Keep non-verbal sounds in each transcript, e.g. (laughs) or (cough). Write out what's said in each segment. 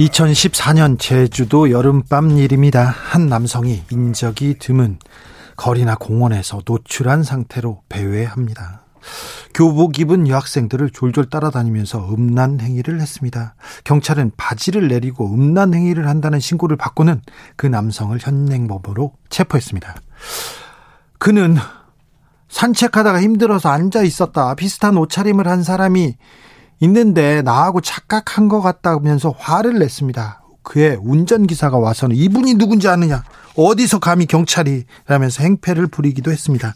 (2014년) 제주도 여름밤 일입니다 한 남성이 인적이 드문 거리나 공원에서 노출한 상태로 배회합니다 교복 입은 여학생들을 졸졸 따라다니면서 음란 행위를 했습니다. 경찰은 바지를 내리고 음란 행위를 한다는 신고를 받고는 그 남성을 현행범으로 체포했습니다. 그는 산책하다가 힘들어서 앉아 있었다. 비슷한 옷차림을 한 사람이 있는데 나하고 착각한 것 같다면서 화를 냈습니다. 그의 운전기사가 와서는 이분이 누군지 아느냐? 어디서 감히 경찰이? 라면서 행패를 부리기도 했습니다.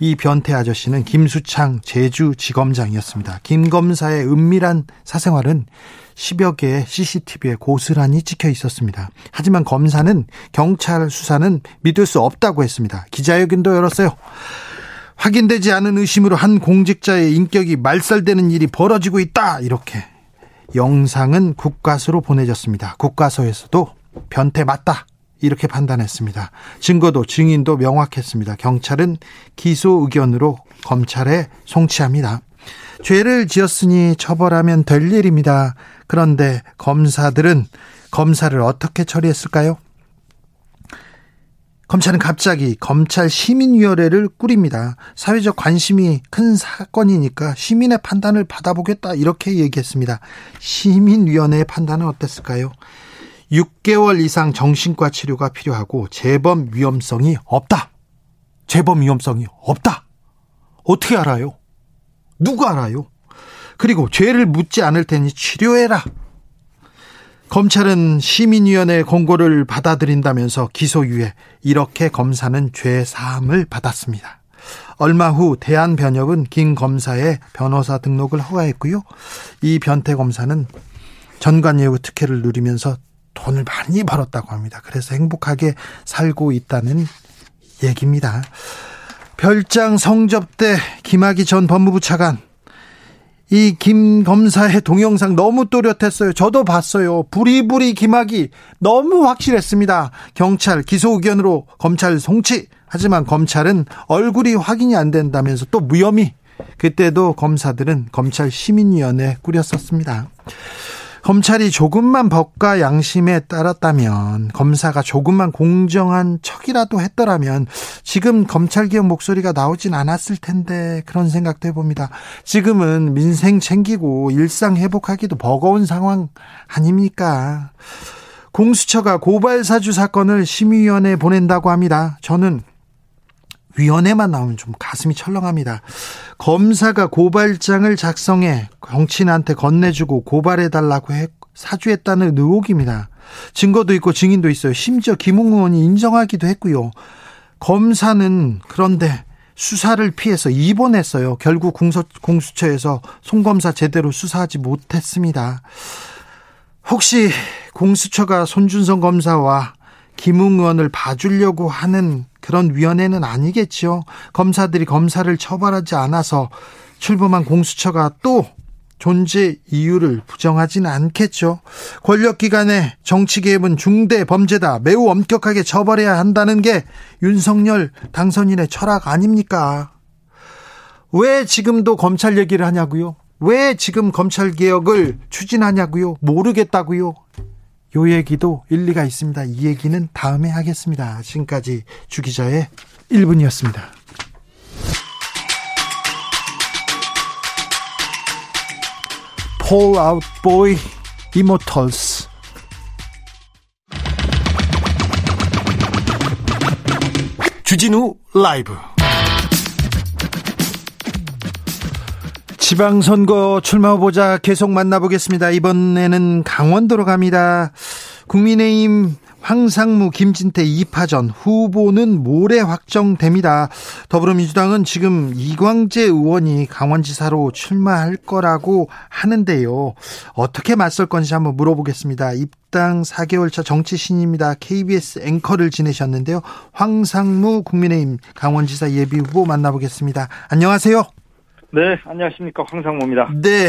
이 변태 아저씨는 김수창 제주지검장이었습니다. 김 검사의 은밀한 사생활은 10여 개의 CCTV에 고스란히 찍혀 있었습니다. 하지만 검사는 경찰 수사는 믿을 수 없다고 했습니다. 기자회견도 열었어요. 확인되지 않은 의심으로 한 공직자의 인격이 말살되는 일이 벌어지고 있다. 이렇게 영상은 국가서로 보내졌습니다. 국가서에서도 변태 맞다. 이렇게 판단했습니다. 증거도 증인도 명확했습니다. 경찰은 기소 의견으로 검찰에 송치합니다. 죄를 지었으니 처벌하면 될 일입니다. 그런데 검사들은 검사를 어떻게 처리했을까요? 검찰은 갑자기 검찰 시민위원회를 꾸립니다. 사회적 관심이 큰 사건이니까 시민의 판단을 받아보겠다 이렇게 얘기했습니다. 시민위원회의 판단은 어땠을까요? 6개월 이상 정신과 치료가 필요하고 재범 위험성이 없다. 재범 위험성이 없다. 어떻게 알아요? 누가 알아요? 그리고 죄를 묻지 않을 테니 치료해라. 검찰은 시민위원회 공고를 받아들인다면서 기소유예 이렇게 검사는 죄 사함을 받았습니다. 얼마 후 대한변협은 김 검사의 변호사 등록을 허가했고요. 이 변태 검사는 전관예우 특혜를 누리면서 돈을 많이 벌었다고 합니다. 그래서 행복하게 살고 있다는 얘기입니다. 별장 성접대 김학의 전 법무부 차관 이 김 검사의 동영상 너무 또렷했어요. 저도 봤어요. 부리부리 김학이 너무 확실했습니다. 경찰 기소 의견으로 검찰 송치. 하지만 검찰은 얼굴이 확인이 안 된다면서 또 무혐의. 그때도 검사들은 검찰 시민위원회 꾸렸었습니다. 검찰이 조금만 법과 양심에 따랐다면 검사가 조금만 공정한 척이라도 했더라면 지금 검찰개혁 목소리가 나오진 않았을 텐데 그런 생각도 해봅니다. 지금은 민생 챙기고 일상 회복하기도 버거운 상황 아닙니까? 공수처가 고발 사주 사건을 심의위원회에 보낸다고 합니다. 저는 위원회만 나오면 좀 가슴이 철렁합니다. 검사가 고발장을 작성해 정치인한테 건네주고 고발해달라고 해 사주했다는 의혹입니다. 증거도 있고 증인도 있어요. 심지어 김웅 의원이 인정하기도 했고요. 검사는 그런데 수사를 피해서 입원했어요. 결국 공수, 공수처에서 송 검사 제대로 수사하지 못했습니다. 혹시 공수처가 손준성 검사와 김웅 의원을 봐주려고 하는 그런 위원회는 아니겠죠. 검사들이 검사를 처벌하지 않아서 출범한 공수처가 또 존재 이유를 부정하지는 않겠죠. 권력기관의 정치개입은 중대 범죄다. 매우 엄격하게 처벌해야 한다는 게 윤석열 당선인의 철학 아닙니까? 왜 지금도 검찰 얘기를 하냐고요? 왜 지금 검찰 개혁을 추진하냐고요? 모르겠다고요? 요 얘기도 일리가 있습니다. 이 얘기는 다음에 하겠습니다. 지금까지 주기자의 1분이었습니다. Fall Out Boy Immortals 주진우 라이브 지방선거 출마 후보자 계속 만나보겠습니다. 이번에는 강원도로 갑니다. 국민의힘 황상무, 김진태 2파전 후보는 모레 확정됩니다. 더불어민주당은 지금 이광재 의원이 강원지사로 출마할 거라고 하는데요. 어떻게 맞설 건지 한번 물어보겠습니다. 입당 4개월 차 정치 신입니다. KBS 앵커를 지내셨는데요. 황상무 국민의힘 강원지사 예비 후보 만나보겠습니다. 안녕하세요. 네, 안녕하십니까. 황상무입니다. 네.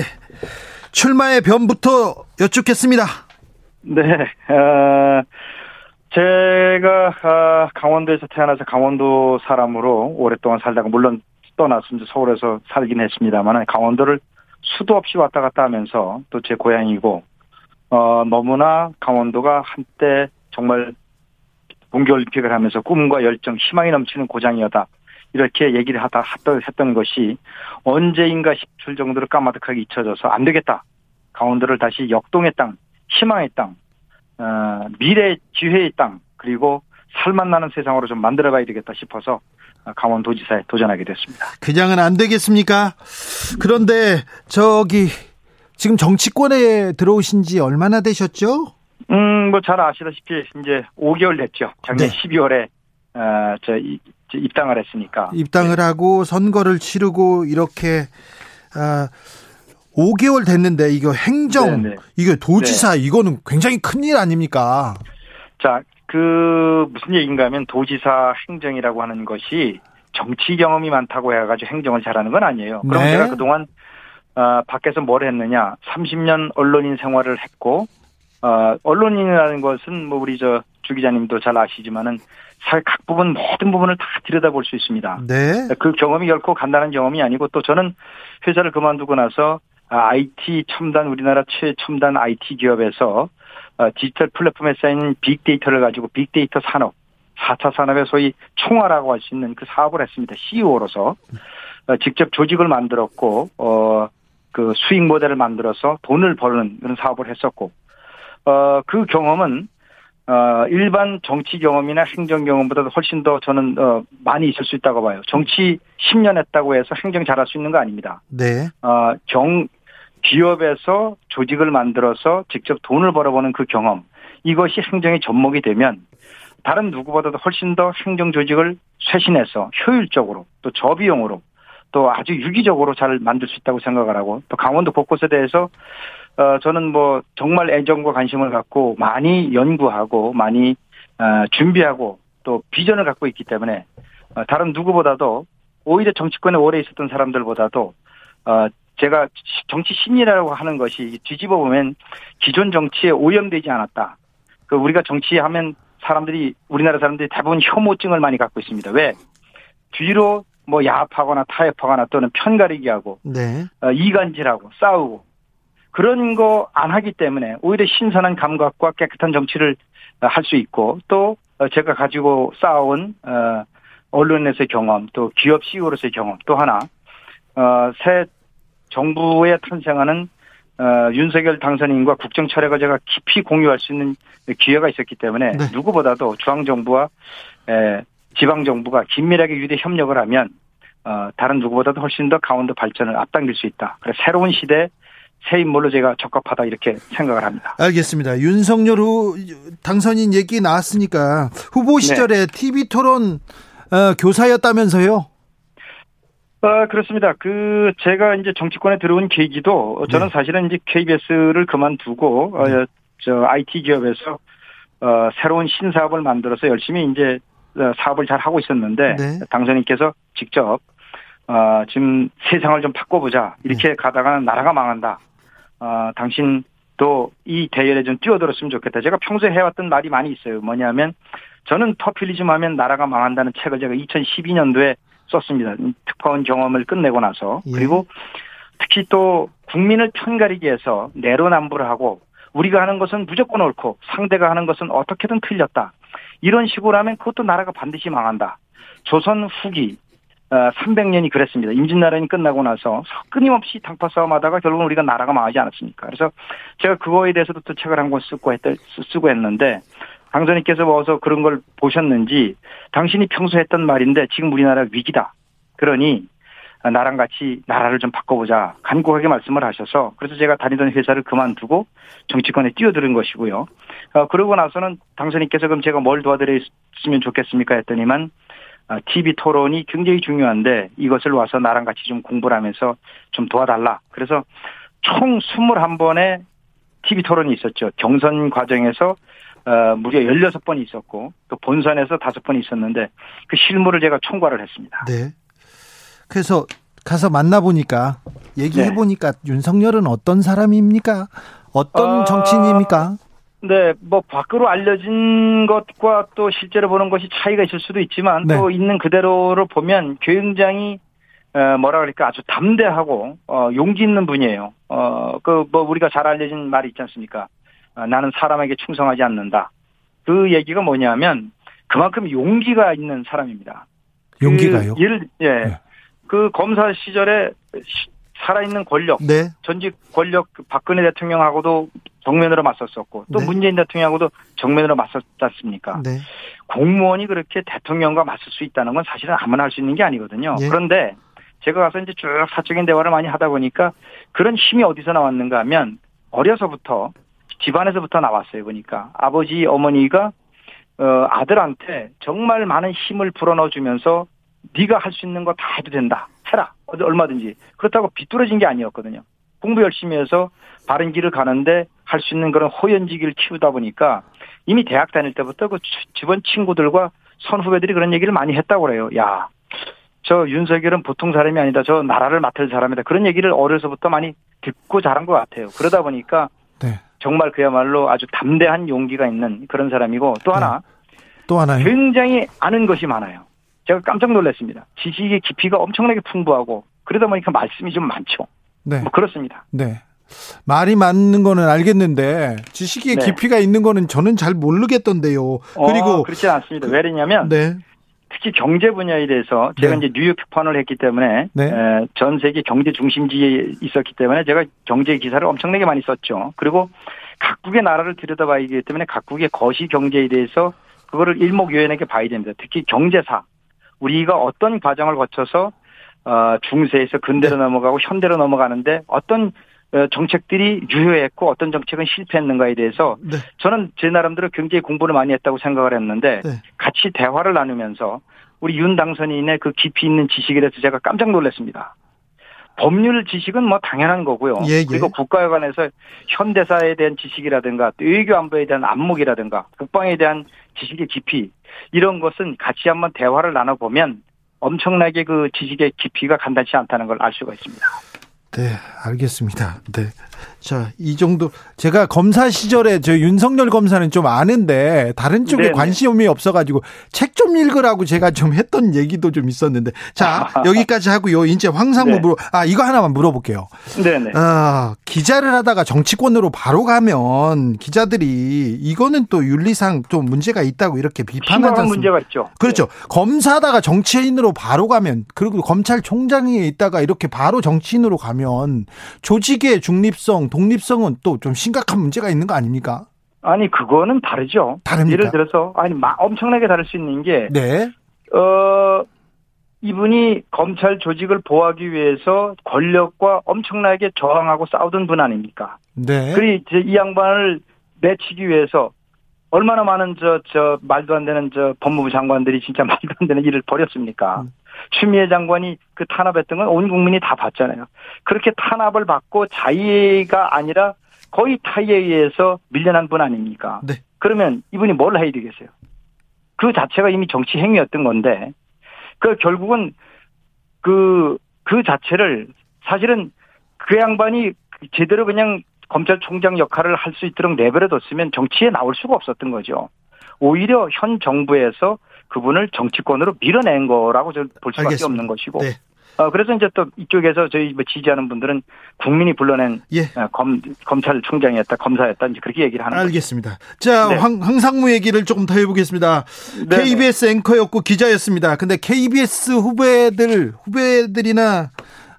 출마의 변부터 여쭙겠습니다. 네, 어, 제가 어, 강원도에서 태어나서 강원도 사람으로 오랫동안 살다가 물론 이제 서울에서 살긴 했습니다만 강원도를 수도 없이 왔다 갔다 하면서 또 제 고향이고 어, 너무나 강원도가 한때 정말 동계올림픽을 하면서 꿈과 열정, 희망이 넘치는 고장이었다. 이렇게 얘기를 하다 했던 것이 언제인가 싶을 정도로 까마득하게 잊혀져서 안 되겠다. 강원도를 다시 역동의 땅, 희망의 땅, 어, 미래 기회의 땅, 그리고 살맛 나는 세상으로 좀 만들어봐야 되겠다 싶어서 강원도지사에 도전하게 됐습니다. 그냥은 안 되겠습니까? 그런데 저기 지금 정치권에 들어오신 지 얼마나 되셨죠? 음, 뭐 잘 아시다시피 이제 5개월 됐죠. 작년 네. 12월에 어, 저 입당을 했으니까. 입당을 네. 하고 선거를 치르고 이렇게 아 5개월 됐는데 이거 행정 네네. 네. 이게 도지사 네. 이거는 굉장히 큰일 아닙니까? 자, 그 무슨 얘기인가 하면 도지사 행정이라고 하는 것이 정치 경험이 많다고 해가지고 행정을 잘하는 건 아니에요. 그럼 네. 제가 그동안 어, 밖에서 뭘 했느냐? 30년 언론인 생활을 했고 어, 언론인이라는 것은 뭐 우리 저 주 기자님도 잘 아시지만은 사회 각 부분 모든 부분을 다 들여다볼 수 있습니다. 네. 그 경험이 결코 간단한 경험이 아니고 또 저는 회사를 그만두고 나서 IT 첨단 우리나라 최첨단 IT 기업에서 어, 디지털 플랫폼에 쌓인 빅데이터를 가지고 빅데이터 산업 4차 산업의 소위 총괄라고 할 수 있는 그 사업을 했습니다. CEO로서 어, 직접 조직을 만들었고 어 그 수익 모델을 만들어서 돈을 버는 그런 사업을 했었고 어 그 경험은 어, 일반 정치 경험이나 행정 경험보다도 훨씬 더 저는 어, 많이 있을 수 있다고 봐요. 정치 10년 했다고 해서 행정 잘할 수 있는 거 아닙니다. 네. 어, 경 기업에서 조직을 만들어서 직접 돈을 벌어보는 그 경험 이것이 행정의 접목이 되면 다른 누구보다도 훨씬 더 행정 조직을 쇄신해서 효율적으로 또 저비용으로 또 아주 유기적으로 잘 만들 수 있다고 생각을 하고 또 강원도 곳곳에 대해서 어, 저는 뭐 정말 애정과 관심을 갖고 많이 연구하고 많이 어, 준비하고 또 비전을 갖고 있기 때문에 어, 다른 누구보다도 오히려 정치권에 오래 있었던 사람들보다도 어, 제가 정치 신이라고 하는 것이 뒤집어 보면 기존 정치에 오염되지 않았다. 그 우리가 정치하면 사람들이 우리나라 사람들이 대부분 혐오증을 많이 갖고 있습니다. 왜? 뒤로 뭐 야합하거나 타협하거나 또는 편가르기하고 네. 어, 이간질하고 싸우고 그런 거 안 하기 때문에 오히려 신선한 감각과 깨끗한 정치를 할 수 있고 또 제가 가지고 쌓아온 어, 언론에서의 경험 또 기업 CEO로서의 경험 또 하나 어, 새 정부에 탄생하는 어, 윤석열 당선인과 국정 철학을 제가 깊이 공유할 수 있는 기회가 있었기 때문에 네. 누구보다도 중앙 정부와 에, 지방 정부가 긴밀하게 유대 협력을 하면 어, 다른 누구보다도 훨씬 더 강원도 발전을 앞당길 수 있다. 그래서 새로운 시대 새 인물로 제가 적합하다 이렇게 생각을 합니다. 알겠습니다. 윤석열 후 당선인 얘기 나왔으니까 후보 네. 시절에 네. TV 토론 어, 교사였다면서요? 아, 그렇습니다. 그, 제가 이제 정치권에 들어온 계기도 저는 네. 사실은 이제 KBS를 그만두고, 어, 네. 어, 저 IT 기업에서, 어, 새로운 신사업을 만들어서 열심히 이제 어, 사업을 잘 하고 있었는데, 네. 당선인께서 직접, 어, 지금 세상을 좀 바꿔보자. 이렇게 네. 가다가 나라가 망한다. 어, 당신도 이 대열에 좀 뛰어들었으면 좋겠다. 제가 평소에 해왔던 말이 많이 있어요. 뭐냐면 저는 터필리즘 하면 나라가 망한다는 책을 제가 2012년도에 썼습니다. 특파원 경험을 끝내고 나서. 예. 그리고 특히 또 국민을 편가리기 위해서 내로남불을 하고 우리가 하는 것은 무조건 옳고 상대가 하는 것은 어떻게든 틀렸다. 이런 식으로 하면 그것도 나라가 반드시 망한다. 조선 후기 300년이 어, 그랬습니다. 임진나라이 끝나고 나서 끊임없이 당파 싸움하다가 결국은 우리가 나라가 망하지 않았습니까? 그래서 제가 그거에 대해서도 또 책을 한 권 쓰고 했 쓰고 했는데 당선인께서 와서 그런 걸 보셨는지 당신이 평소 했던 말인데 지금 우리나라 위기다. 그러니 나랑 같이 나라를 좀 바꿔보자 간곡하게 말씀을 하셔서 그래서 제가 다니던 회사를 그만두고 정치권에 뛰어드는 것이고요. 어, 그러고 나서는 당선인께서 그럼 제가 뭘 도와드렸으면 좋겠습니까 했더니만 TV 어, 토론이 굉장히 중요한데 이것을 와서 나랑 같이 좀 공부를 하면서 좀 도와달라. 그래서 총 21번의 TV 토론이 있었죠. 경선 과정에서 어, 무려 16번이 있었고 또 본선에서 5번이 있었는데 그 실무를 제가 총괄을 했습니다. 네. 그래서 가서 만나보니까 얘기해보니까 네. 윤석열은 어떤 사람입니까? 어떤 어... 정치인입니까? 네, 뭐 밖으로 알려진 것과 또 실제로 보는 것이 차이가 있을 수도 있지만 네. 또 있는 그대로를 보면 굉장히 어, 뭐라 그럴까 아주 담대하고 어, 용기 있는 분이에요. 어, 그 뭐 우리가 잘 알려진 말이 있지 않습니까? 어, 나는 사람에게 충성하지 않는다. 그 얘기가 뭐냐면 그만큼 용기가 있는 사람입니다. 용기가요? 그 예. 네. 그 검사 시절에 살아있는 권력, 네. 전직 권력 그 박근혜 대통령하고도 정면으로 맞섰었고 또 네. 문재인 대통령하고도 정면으로 맞섰지 않습니까? 네. 공무원이 그렇게 대통령과 맞설 수 있다는 건 사실은 아무나 할 수 있는 게 아니거든요. 예. 그런데 제가 가서 이제 쭉 사적인 대화를 많이 하다 보니까 그런 힘이 어디서 나왔는가 하면 어려서부터 집안에서부터 나왔어요. 보니까 아버지 어머니가 어, 아들한테 정말 많은 힘을 불어넣어 주면서 네가 할 수 있는 거 다 해도 된다. 얼마든지. 그렇다고 비뚤어진 게 아니었거든요. 공부 열심히 해서 바른 길을 가는데 할 수 있는 그런 호연지기를 키우다 보니까 이미 대학 다닐 때부터 그 주변 친구들과 선후배들이 그런 얘기를 많이 했다고 그래요. 야, 저 윤석열은 보통 사람이 아니다. 저 나라를 맡을 사람이다. 그런 얘기를 어려서부터 많이 듣고 자란 것 같아요. 그러다 보니까 네. 정말 그야말로 아주 담대한 용기가 있는 그런 사람이고 또 하나 네. 또 하나 굉장히 아는 것이 많아요. 제가 깜짝 놀랐습니다. 지식의 깊이가 엄청나게 풍부하고 그러다 보니까 말씀이 좀 많죠. 네. 뭐 그렇습니다. 네. 말이 맞는 거는 알겠는데 지식의 네. 깊이가 있는 거는 저는 잘 모르겠던데요. 어, 그리고 어, 그렇지 않습니다. 그, 왜냐면 네. 특히 경제 분야에 대해서 제가 네. 이제 뉴욕 특판을 했기 때문에 네. 에, 전 세계 경제 중심지에 있었기 때문에 제가 경제 기사를 엄청나게 많이 썼죠. 그리고 각국의 나라를 들여다봐야기 때문에 각국의 거시 경제에 대해서 그거를 일목요연하게 봐야 됩니다. 특히 경제사 우리가 어떤 과정을 거쳐서 어, 중세에서 근대로 네. 넘어가고 현대로 넘어가는데 어떤 어, 정책들이 유효했고 어떤 정책은 실패했는가에 대해서 네. 저는 제 나름대로 굉장히 공부를 많이 했다고 생각을 했는데 네. 같이 대화를 나누면서 우리 윤 당선인의 그 깊이 있는 지식에 대해서 제가 깜짝 놀랐습니다. 법률 지식은 뭐 당연한 거고요. 예, 예. 그리고 국가에 관해서 현대사에 대한 지식이라든가 외교 안보에 대한 안목이라든가 국방에 대한 지식의 깊이 이런 것은 같이 한번 대화를 나눠보면 엄청나게 그 지식의 깊이가 간단치 않다는 걸 알 수가 있습니다. 네, 알겠습니다. 네. 자, 이 정도 제가 검사 시절에 저 윤석열 검사는 좀 아는데 다른 쪽에 네네. 관심이 없어 가지고 책 좀 읽으라고 제가 좀 했던 얘기도 좀 있었는데. 자, 여기까지 하고요. 이제 황상무 네. 아, 이거 하나만 물어볼게요. 네, 네. 아, 기자를 하다가 정치권으로 바로 가면 기자들이 이거는 또 윤리상 좀 문제가 있다고 이렇게 않습니까? 문제가 있죠. 그렇죠. 네. 검사하다가 정치인으로 바로 가면 그리고 검찰총장에 있다가 이렇게 바로 정치인으로 가면 조직의 중립성 독립성은 또 좀 심각한 문제가 있는 거 아닙니까? 아니 그거는 다르죠. 다릅니까? 예를 들어서 아니 엄청나게 다를 수 있는 게 네. 어 이분이 검찰 조직을 보호하기 위해서 권력과 엄청나게 저항하고 싸우던 분 아닙니까? 네. 그리 이 양반을 내치기 위해서 얼마나 많은 저, 저, 말도 안 되는 저 법무부 장관들이 진짜 (laughs) 말도 안 되는 일을 벌였습니까? 음. 추미애 장관이 그 탄압했던 건 온 국민이 다 봤잖아요. 그렇게 탄압을 받고 자의가 아니라 거의 타의에 의해서 밀려난 분 아닙니까? 네. 그러면 이분이 뭘 해야 되겠어요? 그 자체가 이미 정치 행위였던 건데, 그 결국은 그, 그 자체를 사실은 그 양반이 제대로 그냥 검찰총장 역할을 할 수 있도록 내버려뒀으면 정치에 나올 수가 없었던 거죠. 오히려 현 정부에서 그분을 정치권으로 밀어낸 거라고 저는 볼 수밖에 알겠습니다. 없는 것이고. 네. 어, 그래서 이제 또 이쪽에서 저희 뭐 지지하는 분들은 국민이 불러낸 예. 어, 검, 검찰총장이었다, 검사였다, 이제 그렇게 얘기를 하는 알겠습니다. 거죠. 자, 네. 황, 황상무 얘기를 조금 더 해보겠습니다. 네. KBS 앵커였고 기자였습니다. 근데 KBS 후배들, 후배들이나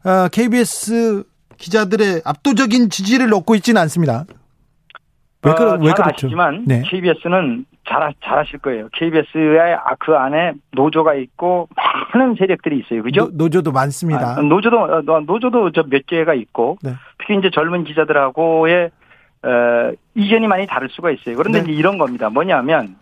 어, KBS 기자들의 압도적인 지지를 얻고 있지는 않습니다. 왜, 그러, 어, 왜 그렇죠? 아시지만 네. KBS는 잘, 잘 아실 거예요. KBS의 아, 그 안에 노조가 있고 막 많은 세력들이 있어요. 그죠? 노, 조도 많습니다. 아, 노조도 어, 노조도 저 몇 개가 있고 네. 특히 이제 젊은 기자들하고의 어, 이견이 많이 다를 수가 있어요. 그런데 네. 이런 겁니다. 뭐냐면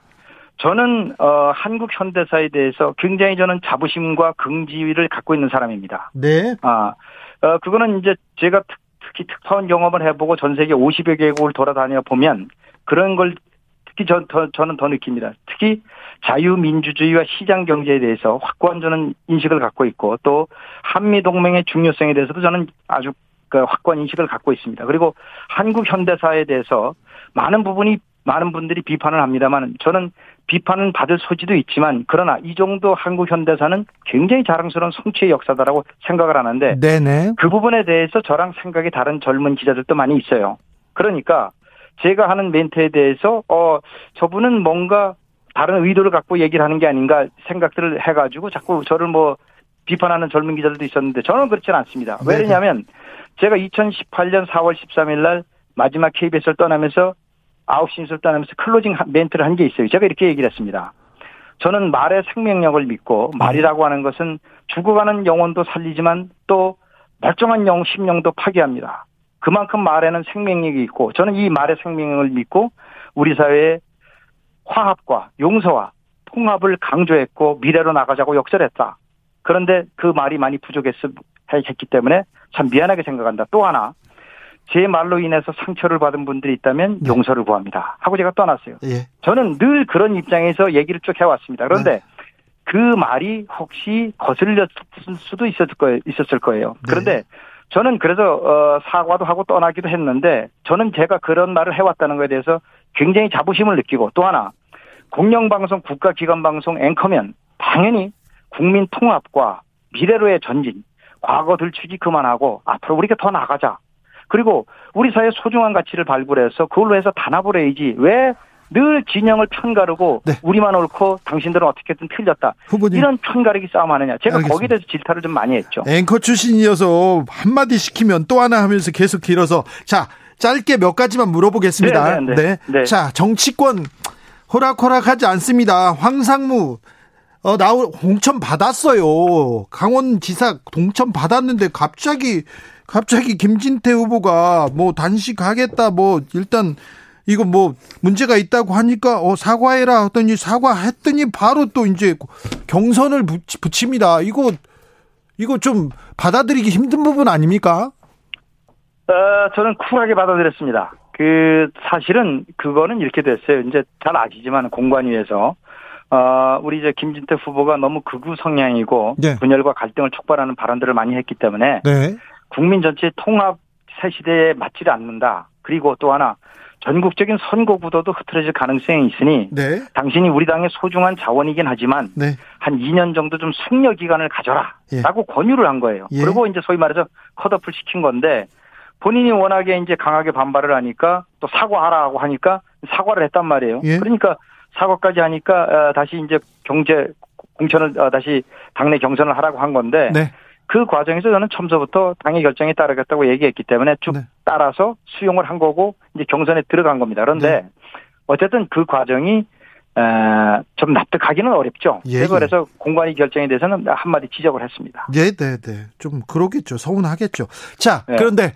저는 어, 한국 현대사에 대해서 굉장히 저는 자부심과 긍지를 갖고 있는 사람입니다. 네. 아, 어, 그거는 이제 제가 특, 특히 특파원 경험을 해보고 전 세계 50여 개국을 돌아다녀 보면 그런 걸 특히 저, 더, 저는 더 느낍니다. 특히 자유민주주의와 시장 경제에 대해서 확고한 저는 인식을 갖고 있고 또 한미 동맹의 중요성에 대해서도 저는 아주 그 확고한 인식을 갖고 있습니다. 그리고 한국 현대사에 대해서 많은 부분이 많은 분들이 비판을 합니다만 저는 비판은 받을 소지도 있지만 그러나 이 정도 한국 현대사는 굉장히 자랑스러운 성취의 역사다라고 생각을 하는데 네네. 그 부분에 대해서 저랑 생각이 다른 젊은 기자들도 많이 있어요. 그러니까 제가 하는 멘트에 대해서 어 저분은 뭔가 다른 의도를 갖고 얘기를 하는 게 아닌가 생각들을 해가지고 자꾸 저를 뭐 비판하는 젊은 기자들도 있었는데 저는 그렇지는 않습니다. 왜냐하면 제가 2018년 4월 13일 날 마지막 KBS를 떠나면서 9시 뉴스를 떠나면서 closing 멘트를 한 게 있어요. 제가 이렇게 얘기를 했습니다. 저는 말의 생명력을 믿고 말이라고 하는 것은 죽어가는 영혼도 살리지만 또 멀쩡한 영, 심령도 파괴합니다. 그만큼 말에는 생명력이 있고 저는 이 말의 생명력을 믿고 우리 사회의 화합과 용서와 통합을 강조했고 미래로 나가자고 역설했다. 그런데 그 말이 많이 부족했기 때문에 참 미안하게 생각한다. 또 하나 제 말로 인해서 상처를 받은 분들이 있다면 네. 용서를 구합니다. 하고 제가 떠났어요. 예. 저는 늘 그런 입장에서 얘기를 쭉 해왔습니다. 그런데 네. 그 말이 혹시 거슬렸을 수도 있었을 거예요. 네. 그런데 네. 저는 그래서 어, 사과도 하고 떠나기도 했는데 저는 제가 그런 말을 해왔다는 것에 대해서 굉장히 자부심을 느끼고 또 하나 공영방송 국가기관방송 앵커면 당연히 국민 통합과 미래로의 전진 과거 들추기 그만하고 앞으로 우리가 더 나가자. 그리고 우리 사회 소중한 가치를 발굴해서 그걸로 해서 단합을 해야지 왜 늘 진영을 편가르고 네. 우리만 옳고 당신들은 어떻게든 틀렸다. 후보님. 이런 편가르기 싸움 하느냐. 제가 알겠습니다. 거기에 대해서 질타를 좀 많이 했죠. 앵커 출신이어서 한마디 시키면 또 하나 하면서 계속 길어서 자 짧게 몇 가지만 물어보겠습니다. 네 네네. 네, 네. 네. 네. 자 정치권 호락호락하지 않습니다. 황상무 어, 나올 공천 받았어요. 강원지사 동천 받았는데 갑자기 갑자기 김진태 후보가 뭐 단식하겠다 뭐 일단 이거 뭐 문제가 있다고 하니까 어 사과해라 하더니 사과했더니 바로 또 이제 경선을 붙입니다. 이거 이거 좀 받아들이기 힘든 부분 아닙니까? 어, 저는 쿨하게 받아들였습니다. 그 사실은 그거는 이렇게 됐어요. 이제 잘 아시지만 공관위에서 어, 우리 이제 김진태 후보가 너무 극우 성향이고 네. 분열과 갈등을 촉발하는 발언들을 많이 했기 때문에 네. 국민 전체 통합 새 시대에 맞지를 않는다. 그리고 또 하나 전국적인 선거 구도도 흐트러질 가능성이 있으니 네. 당신이 우리 당의 소중한 자원이긴 하지만 네. 한 2년 정도 좀 숙려 기간을 가져라라고 예. 권유를 한 거예요. 예. 그리고 이제 소위 말해서 컷오프를 시킨 건데 본인이 워낙에 이제 강하게 반발을 하니까 또 사과하라고 하니까 사과를 했단 말이에요. 예. 그러니까 사과까지 하니까 어, 다시 이제 경제 공천을 어, 다시 당내 경선을 하라고 한 건데 네. 그 과정에서 저는 처음서부터 당의 결정에 따르겠다고 얘기했기 때문에 쭉 네. 따라서 수용을 한 거고 이제 경선에 들어간 겁니다. 그런데 네. 어쨌든 그 과정이 좀 납득하기는 어렵죠. 예, 예. 그래서 공관위 결정에 대해서는 한마디 지적을 했습니다. 네, 네, 네. 좀 그러겠죠. 서운하겠죠. 자, 네. 그런데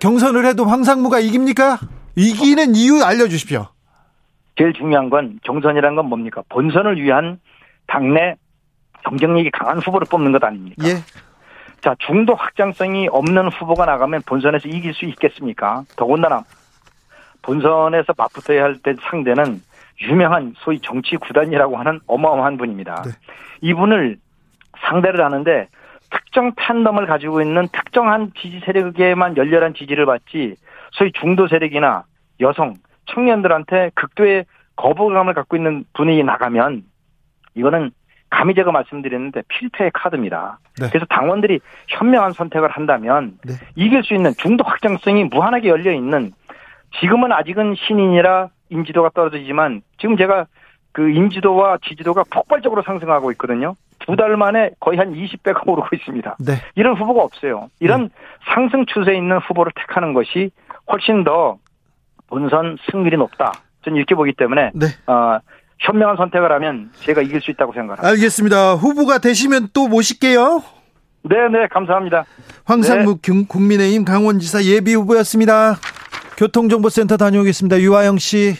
경선을 해도 황상무가 이깁니까? 이기는 이유 알려주십시오. 제일 중요한 건 경선이란 건 뭡니까? 본선을 위한 당내 경쟁력이 강한 후보를 뽑는 것 아닙니까? 예. 자, 중도 확장성이 없는 후보가 나가면 본선에서 이길 수 있겠습니까? 더군다나 본선에서 맞붙어야 할 때 상대는 유명한 소위 정치 구단이라고 하는 어마어마한 분입니다. 네. 이분을 상대를 하는데 특정 팬덤을 가지고 있는 특정한 지지 세력에만 열렬한 지지를 받지 소위 중도 세력이나 여성, 청년들한테 극도의 거부감을 갖고 있는 분이 나가면 이거는 감히 제가 말씀드렸는데 필패의 카드입니다. 네. 그래서 당원들이 현명한 선택을 한다면 네. 이길 수 있는 중도 확장성이 무한하게 열려 있는 지금은 아직은 신인이라 인지도가 떨어지지만 지금 제가 그 인지도와 지지도가 폭발적으로 상승하고 있거든요. 두 달 만에 거의 한 20배가 오르고 있습니다. 네. 이런 후보가 없어요. 이런 네. 상승 추세에 있는 후보를 택하는 것이 훨씬 더 본선 승률이 높다. 저는 이렇게 보기 때문에 네. 어, 현명한 선택을 하면 제가 이길 수 있다고 생각합니다. 알겠습니다. 후보가 되시면 또 모실게요. 네, 네, 감사합니다. 황상묵 네. 국민의힘 강원지사 예비 후보였습니다. 교통정보센터 다녀오겠습니다. 유아영 씨.